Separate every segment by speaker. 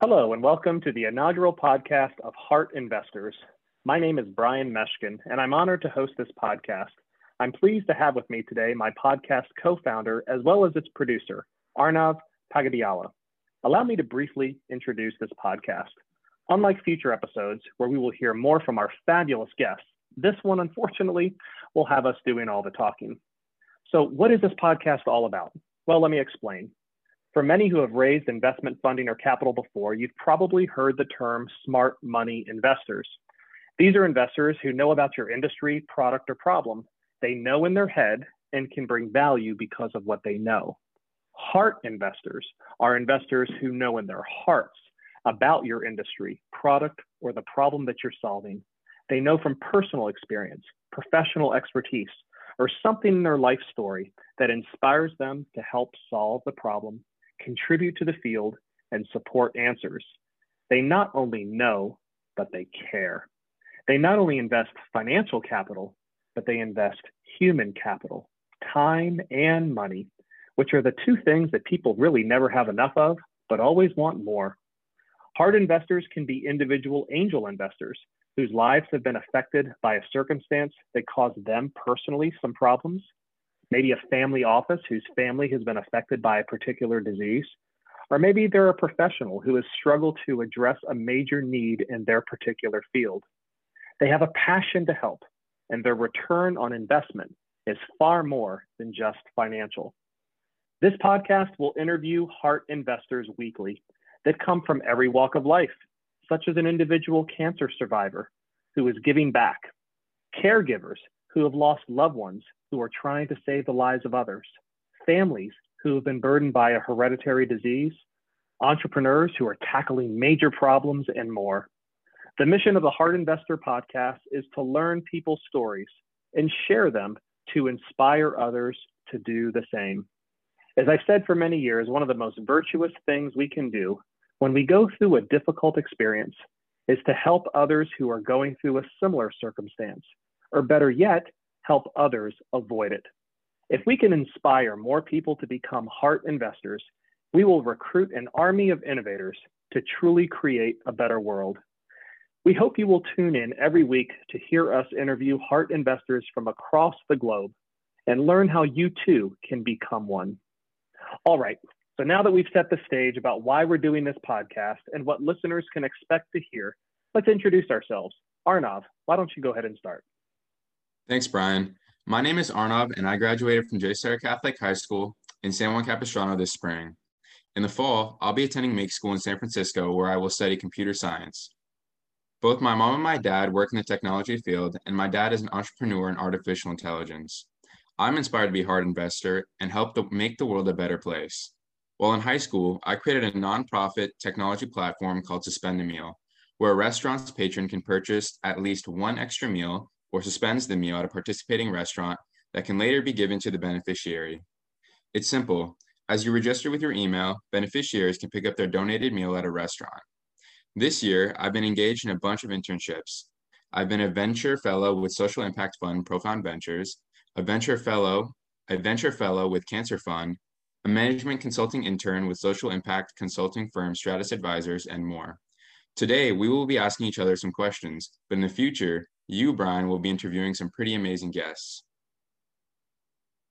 Speaker 1: Hello, and welcome to the inaugural podcast of Heart Investors. My name is Brian Meshkin, and I'm honored to host this podcast. I'm pleased to have with me today my podcast co founder, as well as its producer, Arnav Pagadiala. Allow me to briefly introduce this podcast. Unlike future episodes, where we will hear more from our fabulous guests, this one, unfortunately, will have us doing all the talking. So, what is this podcast all about? Well, let me explain. For many who have raised investment funding or capital before, you've probably heard the term smart money investors. These are investors who know about your industry, product, or problem. They know in their head and can bring value because of what they know. Heart investors are investors who know in their hearts about your industry, product, or the problem that you're solving. They know from personal experience, professional expertise, or something in their life story that inspires them to help solve the problem contribute to the field, and support answers. They not only know, but they care. They not only invest financial capital, but they invest human capital, time and money, which are the two things that people really never have enough of, but always want more. Heart investors can be individual angel investors whose lives have been affected by a circumstance that caused them personally some problems maybe a family office whose family has been affected by a particular disease, or maybe they're a professional who has struggled to address a major need in their particular field. They have a passion to help, and their return on investment is far more than just financial. This podcast will interview heart investors weekly that come from every walk of life, such as an individual cancer survivor who is giving back, caregivers who have lost loved ones who are trying to save the lives of others, families who have been burdened by a hereditary disease, entrepreneurs who are tackling major problems, and more. The mission of the Heart Investor podcast is to learn people's stories and share them to inspire others to do the same. As I've said for many years, one of the most virtuous things we can do when we go through a difficult experience is to help others who are going through a similar circumstance, or better yet, help others avoid it. If we can inspire more people to become heart investors, we will recruit an army of innovators to truly create a better world. We hope you will tune in every week to hear us interview heart investors from across the globe and learn how you too can become one. All right, so now that we've set the stage about why we're doing this podcast and what listeners can expect to hear, let's introduce ourselves. Arnav, why don't you go ahead and start?
Speaker 2: Thanks, Brian. My name is Arnav, and I graduated from JSerra Catholic High School in San Juan Capistrano this spring. In the fall, I'll be attending Make School in San Francisco, where I will study computer science. Both my mom and my dad work in the technology field, and my dad is an entrepreneur in artificial intelligence. I'm inspired to be a heart investor and help to make the world a better place. While in high school, I created a nonprofit technology platform called Suspend a Meal, where a restaurant's patron can purchase at least one extra meal or suspends the meal at a participating restaurant that can later be given to the beneficiary. It's simple. As you register with your email, beneficiaries can pick up their donated meal at a restaurant. This year, I've been engaged in a bunch of internships. I've been a venture fellow with social impact fund Profound Ventures, a venture fellow, a venture fellow with Cancer Fund, a management consulting intern with social impact consulting firm Stratus Advisors, and more. Today, we will be asking each other some questions, but in the future, you, Brian, will be interviewing some pretty amazing guests.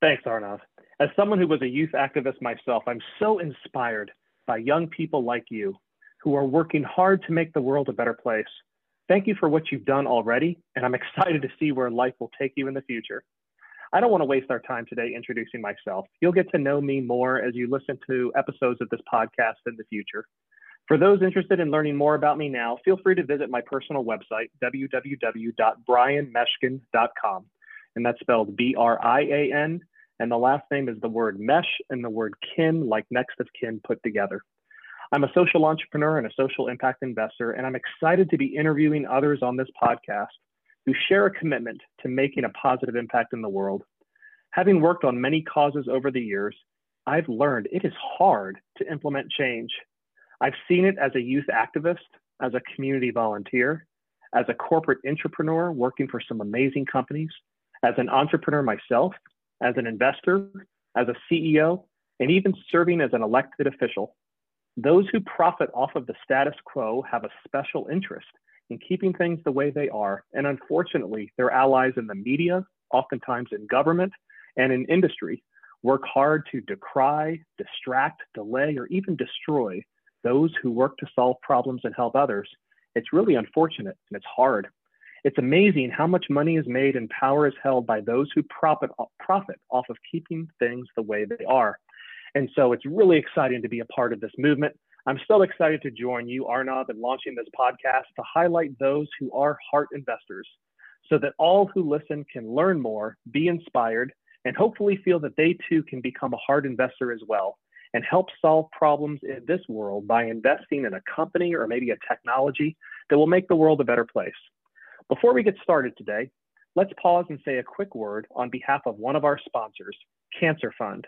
Speaker 1: Thanks, Arnav. As someone who was a youth activist myself, I'm so inspired by young people like you who are working hard to make the world a better place. Thank you for what you've done already, and I'm excited to see where life will take you in the future. I don't want to waste our time today introducing myself. You'll get to know me more as you listen to episodes of this podcast in the future. For those interested in learning more about me now, feel free to visit my personal website, www.brianmeshkin.com. And that's spelled B R I A N. And the last name is the word mesh and the word kin, like next of kin put together. I'm a social entrepreneur and a social impact investor, and I'm excited to be interviewing others on this podcast who share a commitment to making a positive impact in the world. Having worked on many causes over the years, I've learned it is hard to implement change I've seen it as a youth activist, as a community volunteer, as a corporate entrepreneur working for some amazing companies, as an entrepreneur myself, as an investor, as a CEO, and even serving as an elected official. Those who profit off of the status quo have a special interest in keeping things the way they are. And unfortunately, their allies in the media, oftentimes in government and in industry, work hard to decry, distract, delay, or even destroy those who work to solve problems and help others. It's really unfortunate and it's hard. It's amazing how much money is made and power is held by those who profit, profit off of keeping things the way they are. And so it's really exciting to be a part of this movement. I'm so excited to join you, Arnav, in launching this podcast to highlight those who are heart investors so that all who listen can learn more, be inspired, and hopefully feel that they too can become a heart investor as well and help solve problems in this world by investing in a company or maybe a technology that will make the world a better place. Before we get started today, let's pause and say a quick word on behalf of one of our sponsors, Cancer Fund.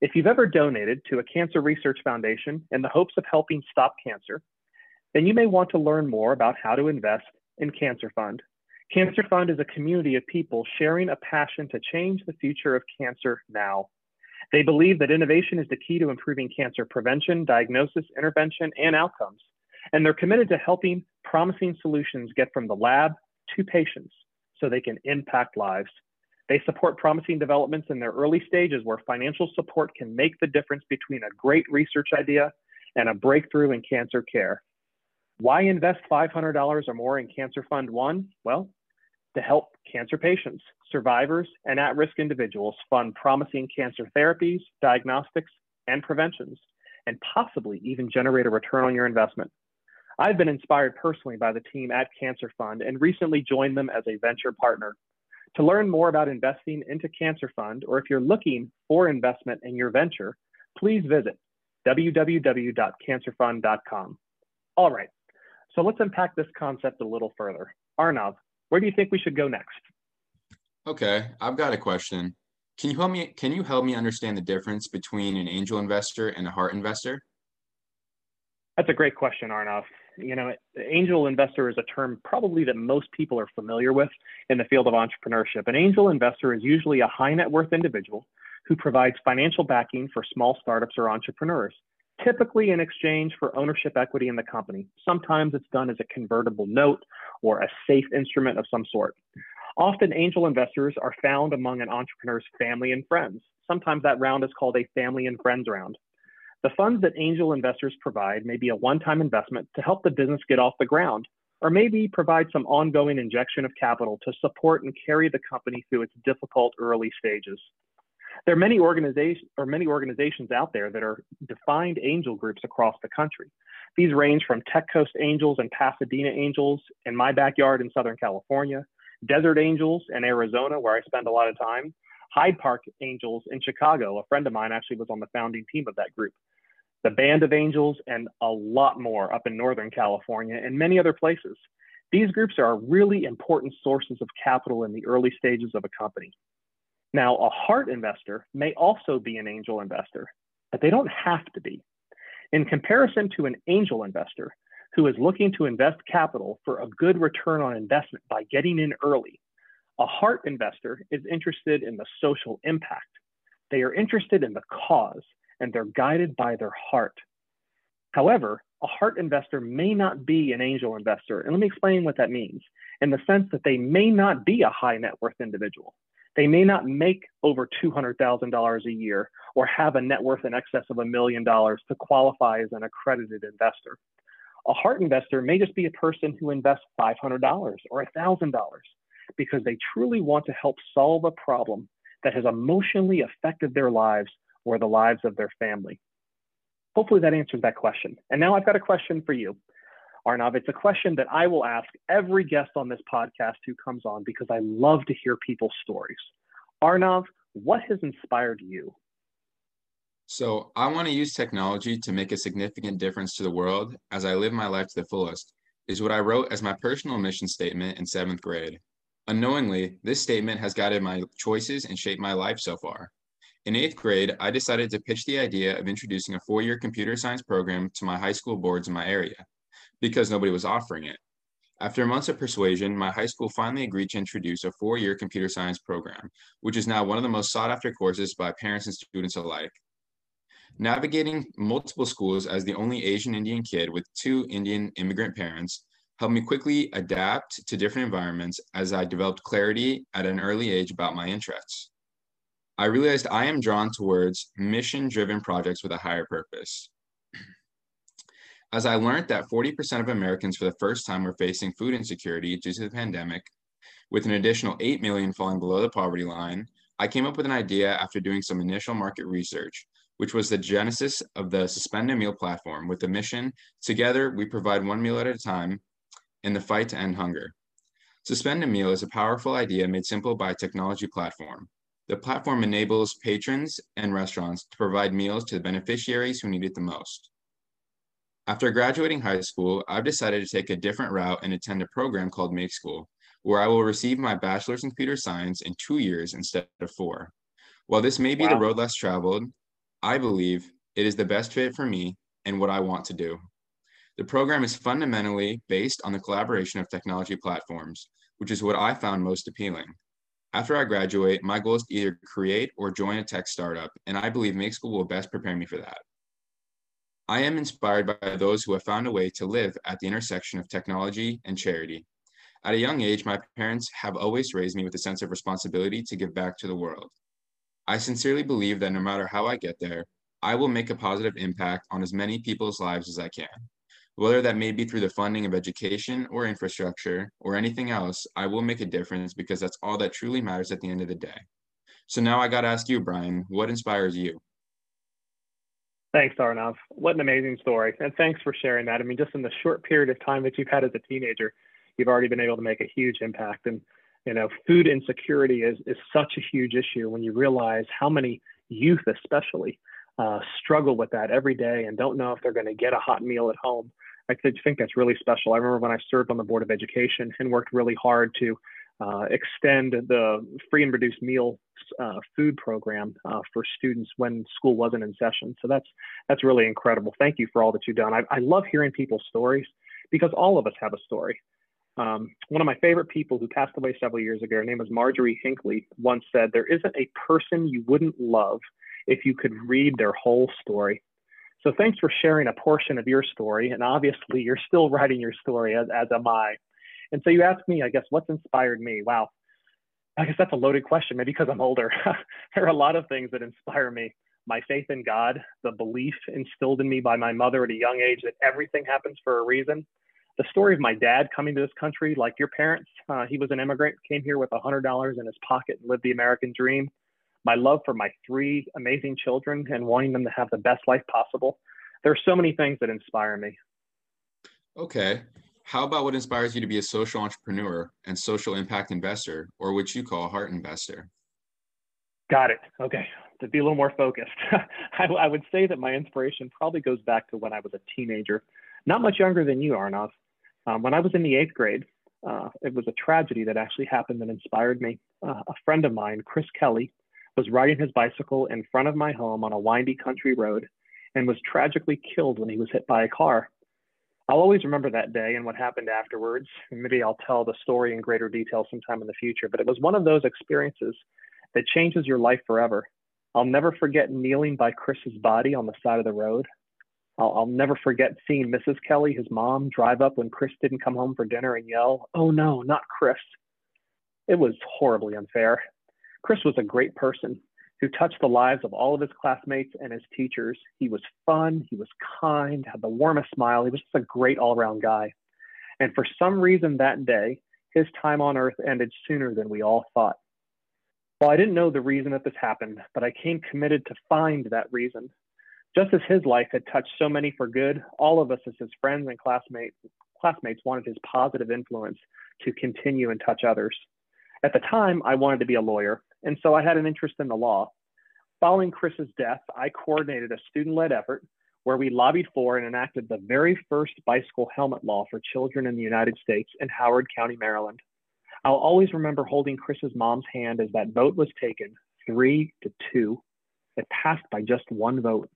Speaker 1: If you've ever donated to a cancer research foundation in the hopes of helping stop cancer, then you may want to learn more about how to invest in Cancer Fund. Cancer Fund is a community of people sharing a passion to change the future of cancer now. They believe that innovation is the key to improving cancer prevention, diagnosis, intervention, and outcomes. And they're committed to helping promising solutions get from the lab to patients so they can impact lives. They support promising developments in their early stages where financial support can make the difference between a great research idea and a breakthrough in cancer care. Why invest $500 or more in Cancer Fund One? Well, to help cancer patients, survivors, and at risk individuals fund promising cancer therapies, diagnostics, and preventions, and possibly even generate a return on your investment. I've been inspired personally by the team at Cancer Fund and recently joined them as a venture partner. To learn more about investing into Cancer Fund, or if you're looking for investment in your venture, please visit www.cancerfund.com. All right, so let's unpack this concept a little further. Arnav, where do you think we should go next?
Speaker 2: Okay, I've got a question. Can you help me can you help me understand the difference between an angel investor and a heart investor?
Speaker 1: That's a great question, Arnav. You know, angel investor is a term probably that most people are familiar with in the field of entrepreneurship. An angel investor is usually a high net worth individual who provides financial backing for small startups or entrepreneurs, typically in exchange for ownership equity in the company. Sometimes it's done as a convertible note or a safe instrument of some sort. Often, angel investors are found among an entrepreneur's family and friends. Sometimes that round is called a family and friends round. The funds that angel investors provide may be a one time investment to help the business get off the ground, or maybe provide some ongoing injection of capital to support and carry the company through its difficult early stages. There are many organizations or many organizations out there that are defined angel groups across the country. These range from Tech Coast Angels and Pasadena Angels in my backyard in Southern California, Desert Angels in Arizona, where I spend a lot of time, Hyde Park Angels in Chicago. A friend of mine actually was on the founding team of that group the Band of Angels, and a lot more up in Northern California and many other places. These groups are really important sources of capital in the early stages of a company. Now, a heart investor may also be an angel investor, but they don't have to be. In comparison to an angel investor who is looking to invest capital for a good return on investment by getting in early, a heart investor is interested in the social impact. They are interested in the cause and they're guided by their heart. However, a heart investor may not be an angel investor. And let me explain what that means in the sense that they may not be a high net worth individual. They may not make over $200,000 a year or have a net worth in excess of a million dollars to qualify as an accredited investor. A heart investor may just be a person who invests $500 or $1,000 because they truly want to help solve a problem that has emotionally affected their lives or the lives of their family? Hopefully that answers that question. And now I've got a question for you, Arnav. It's a question that I will ask every guest on this podcast who comes on because I love to hear people's stories. Arnav, what has inspired you?
Speaker 2: So, I want to use technology to make a significant difference to the world as I live my life to the fullest, is what I wrote as my personal mission statement in seventh grade. Unknowingly, this statement has guided my choices and shaped my life so far. In eighth grade, I decided to pitch the idea of introducing a four year computer science program to my high school boards in my area because nobody was offering it. After months of persuasion, my high school finally agreed to introduce a four year computer science program, which is now one of the most sought after courses by parents and students alike. Navigating multiple schools as the only Asian Indian kid with two Indian immigrant parents helped me quickly adapt to different environments as I developed clarity at an early age about my interests. I realized I am drawn towards mission driven projects with a higher purpose. As I learned that 40% of Americans for the first time were facing food insecurity due to the pandemic, with an additional 8 million falling below the poverty line, I came up with an idea after doing some initial market research, which was the genesis of the Suspend a Meal platform with the mission Together, we provide one meal at a time in the fight to end hunger. Suspend a Meal is a powerful idea made simple by a technology platform. The platform enables patrons and restaurants to provide meals to the beneficiaries who need it the most. After graduating high school, I've decided to take a different route and attend a program called Make School, where I will receive my bachelor's in computer science in two years instead of four. While this may be wow. the road less traveled, I believe it is the best fit for me and what I want to do. The program is fundamentally based on the collaboration of technology platforms, which is what I found most appealing. After I graduate, my goal is to either create or join a tech startup, and I believe Make School will best prepare me for that. I am inspired by those who have found a way to live at the intersection of technology and charity. At a young age, my parents have always raised me with a sense of responsibility to give back to the world. I sincerely believe that no matter how I get there, I will make a positive impact on as many people's lives as I can. Whether that may be through the funding of education or infrastructure or anything else, I will make a difference because that's all that truly matters at the end of the day. So now I got to ask you, Brian, what inspires you?
Speaker 1: Thanks, Arnav. What an amazing story. And thanks for sharing that. I mean, just in the short period of time that you've had as a teenager, you've already been able to make a huge impact. And, you know, food insecurity is, is such a huge issue when you realize how many youth, especially, uh, struggle with that every day and don't know if they're going to get a hot meal at home. I think that's really special. I remember when I served on the Board of Education and worked really hard to uh, extend the free and reduced meal uh, food program uh, for students when school wasn't in session. So that's that's really incredible. Thank you for all that you've done. I, I love hearing people's stories because all of us have a story. Um, one of my favorite people who passed away several years ago, her name was Marjorie Hinckley, once said, "There isn't a person you wouldn't love if you could read their whole story." So thanks for sharing a portion of your story, and obviously you're still writing your story, as, as am I. And so you ask me, I guess, what's inspired me? Wow, I guess that's a loaded question, maybe because I'm older. there are a lot of things that inspire me. My faith in God, the belief instilled in me by my mother at a young age that everything happens for a reason. The story of my dad coming to this country, like your parents, uh, he was an immigrant, came here with $100 in his pocket and lived the American dream. My love for my three amazing children and wanting them to have the best life possible. There are so many things that inspire me.
Speaker 2: Okay. How about what inspires you to be a social entrepreneur and social impact investor, or what you call a heart investor?
Speaker 1: Got it. Okay. To be a little more focused, I, I, would say that my inspiration probably goes back to when I was a teenager, not much younger than you, Arnav. Um, when I was in the eighth grade, uh, it was a tragedy that actually happened that inspired me. Uh, a friend of mine, Chris Kelly, was riding his bicycle in front of my home on a windy country road and was tragically killed when he was hit by a car. I'll always remember that day and what happened afterwards. Maybe I'll tell the story in greater detail sometime in the future. But it was one of those experiences that changes your life forever. I'll never forget kneeling by Chris's body on the side of the road. I'll, I'll never forget seeing Mrs. Kelly, his mom, drive up when Chris didn't come home for dinner and yell, Oh no, not Chris. It was horribly unfair. Chris was a great person who touched the lives of all of his classmates and his teachers. He was fun, he was kind, had the warmest smile. He was just a great all around guy. And for some reason that day, his time on earth ended sooner than we all thought. Well, I didn't know the reason that this happened, but I came committed to find that reason. Just as his life had touched so many for good, all of us as his friends and classmates, classmates wanted his positive influence to continue and touch others. At the time, I wanted to be a lawyer, and so I had an interest in the law. Following Chris's death, I coordinated a student led effort where we lobbied for and enacted the very first bicycle helmet law for children in the United States in Howard County, Maryland. I'll always remember holding Chris's mom's hand as that vote was taken, three to two. It passed by just one vote.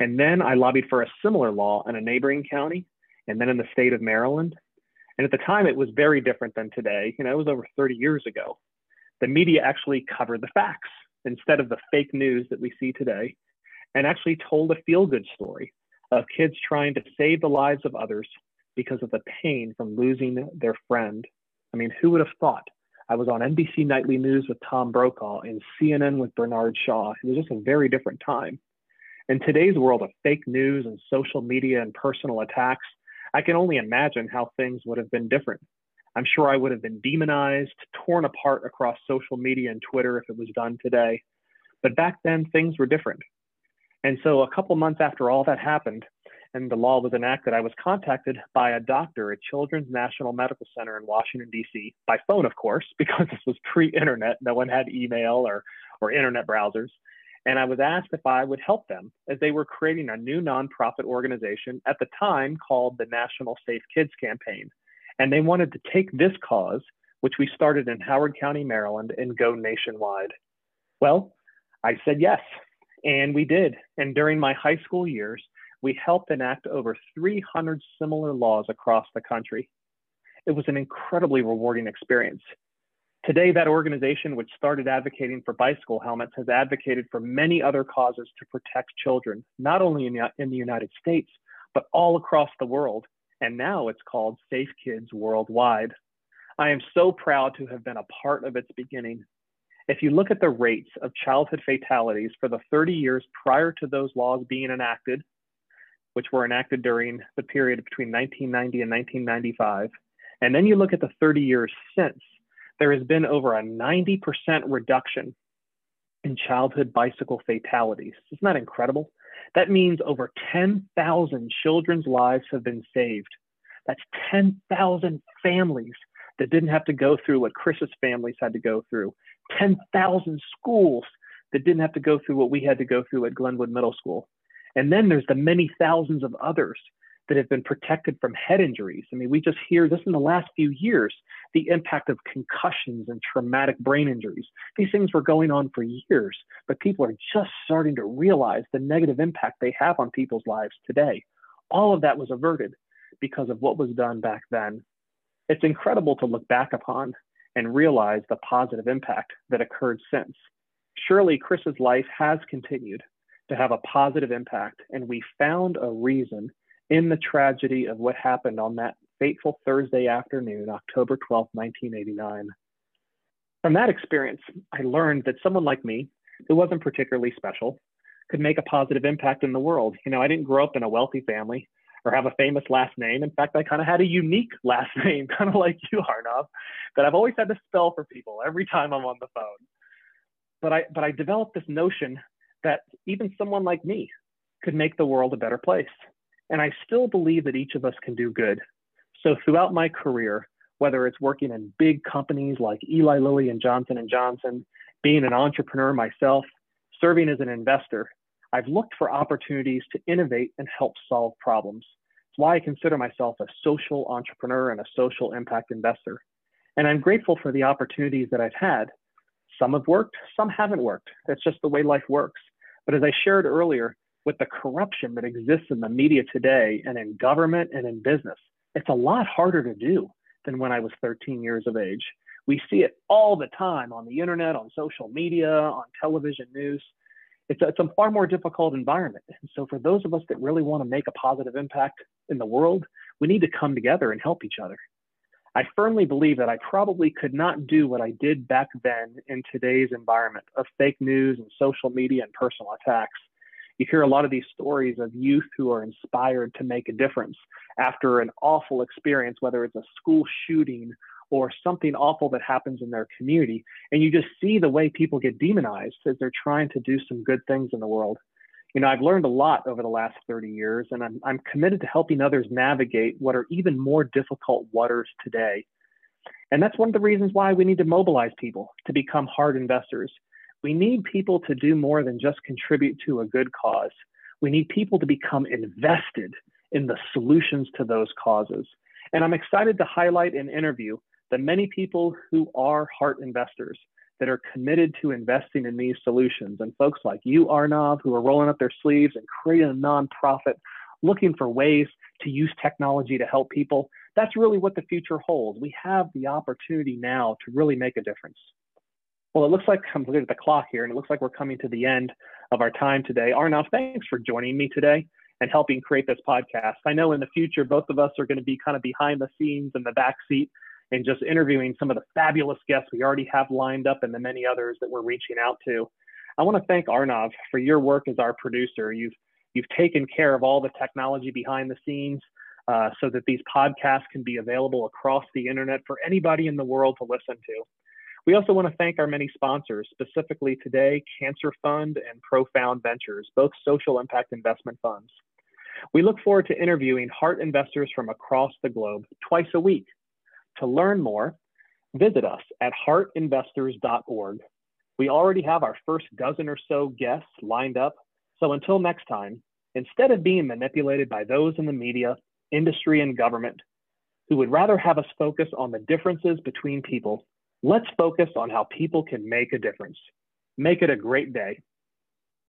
Speaker 1: And then I lobbied for a similar law in a neighboring county and then in the state of Maryland. And at the time, it was very different than today. You know, it was over 30 years ago the media actually covered the facts instead of the fake news that we see today. and actually told a feel good story of kids trying to save the lives of others because of the pain from losing their friend. I mean, who would have thought? I was on NBC Nightly News with Tom Brokaw and CNN with Bernard Shaw. It was just a very different time. In today's world of fake news and social media and personal attacks, I can only imagine how things would have been different. I'm sure I would have been demonized, torn apart across social media and Twitter if it was done today. But back then, things were different. And so, a couple months after all that happened and the law was enacted, I was contacted by a doctor at Children's National Medical Center in Washington, D.C., by phone, of course, because this was pre internet. No one had email or, or internet browsers. And I was asked if I would help them as they were creating a new nonprofit organization at the time called the National Safe Kids Campaign. And they wanted to take this cause, which we started in Howard County, Maryland, and go nationwide. Well, I said yes, and we did. And during my high school years, we helped enact over 300 similar laws across the country. It was an incredibly rewarding experience. Today, that organization, which started advocating for bicycle helmets, has advocated for many other causes to protect children, not only in the, in the United States, but all across the world. And now it's called Safe Kids Worldwide. I am so proud to have been a part of its beginning. If you look at the rates of childhood fatalities for the 30 years prior to those laws being enacted, which were enacted during the period between 1990 and 1995, and then you look at the 30 years since, there has been over a 90% reduction in childhood bicycle fatalities. Isn't that incredible? That means over 10,000 children's lives have been saved. That's 10,000 families that didn't have to go through what Chris's families had to go through. 10,000 schools that didn't have to go through what we had to go through at Glenwood Middle School. And then there's the many thousands of others that have been protected from head injuries. I mean, we just hear this in the last few years the impact of concussions and traumatic brain injuries. These things were going on for years, but people are just starting to realize the negative impact they have on people's lives today. All of that was averted because of what was done back then. It's incredible to look back upon and realize the positive impact that occurred since. Surely Chris's life has continued to have a positive impact, and we found a reason in the tragedy of what happened on that fateful Thursday afternoon, October 12, 1989. From that experience, I learned that someone like me, who wasn't particularly special, could make a positive impact in the world. You know, I didn't grow up in a wealthy family or have a famous last name. In fact, I kind of had a unique last name, kind of like you, Arnav, that I've always had to spell for people every time I'm on the phone. But I, but I developed this notion that even someone like me could make the world a better place. And I still believe that each of us can do good. So throughout my career, whether it's working in big companies like Eli Lilly and Johnson and Johnson, being an entrepreneur myself, serving as an investor, I've looked for opportunities to innovate and help solve problems. It's why I consider myself a social entrepreneur and a social impact investor. And I'm grateful for the opportunities that I've had. Some have worked, some haven't worked. That's just the way life works. But as I shared earlier, with the corruption that exists in the media today and in government and in business, it's a lot harder to do than when I was 13 years of age. We see it all the time on the internet, on social media, on television news. It's a, it's a far more difficult environment. And so, for those of us that really want to make a positive impact in the world, we need to come together and help each other. I firmly believe that I probably could not do what I did back then in today's environment of fake news and social media and personal attacks you hear a lot of these stories of youth who are inspired to make a difference after an awful experience, whether it's a school shooting or something awful that happens in their community. And you just see the way people get demonized as they're trying to do some good things in the world. You know, I've learned a lot over the last 30 years, and I'm, I'm committed to helping others navigate what are even more difficult waters today. And that's one of the reasons why we need to mobilize people to become heart investors we need people to do more than just contribute to a good cause. We need people to become invested in the solutions to those causes. And I'm excited to highlight and interview the many people who are heart investors that are committed to investing in these solutions. And folks like you, Arnav, who are rolling up their sleeves and creating a nonprofit, looking for ways to use technology to help people. That's really what the future holds. We have the opportunity now to really make a difference. Well, it looks like I'm looking at the clock here, and it looks like we're coming to the end of our time today. Arnav, thanks for joining me today and helping create this podcast. I know in the future, both of us are going to be kind of behind the scenes in the back seat and just interviewing some of the fabulous guests we already have lined up and the many others that we're reaching out to. I want to thank Arnav for your work as our producer. You've you've taken care of all the technology behind the scenes uh, so that these podcasts can be available across the internet for anybody in the world to listen to. We also want to thank our many sponsors, specifically today, Cancer Fund and Profound Ventures, both social impact investment funds. We look forward to interviewing heart investors from across the globe twice a week. To learn more, visit us at heartinvestors.org. We already have our first dozen or so guests lined up. So until next time, instead of being manipulated by those in the media, industry, and government who would rather have us focus on the differences between people, let's focus on how people can make a difference. Make it a great day.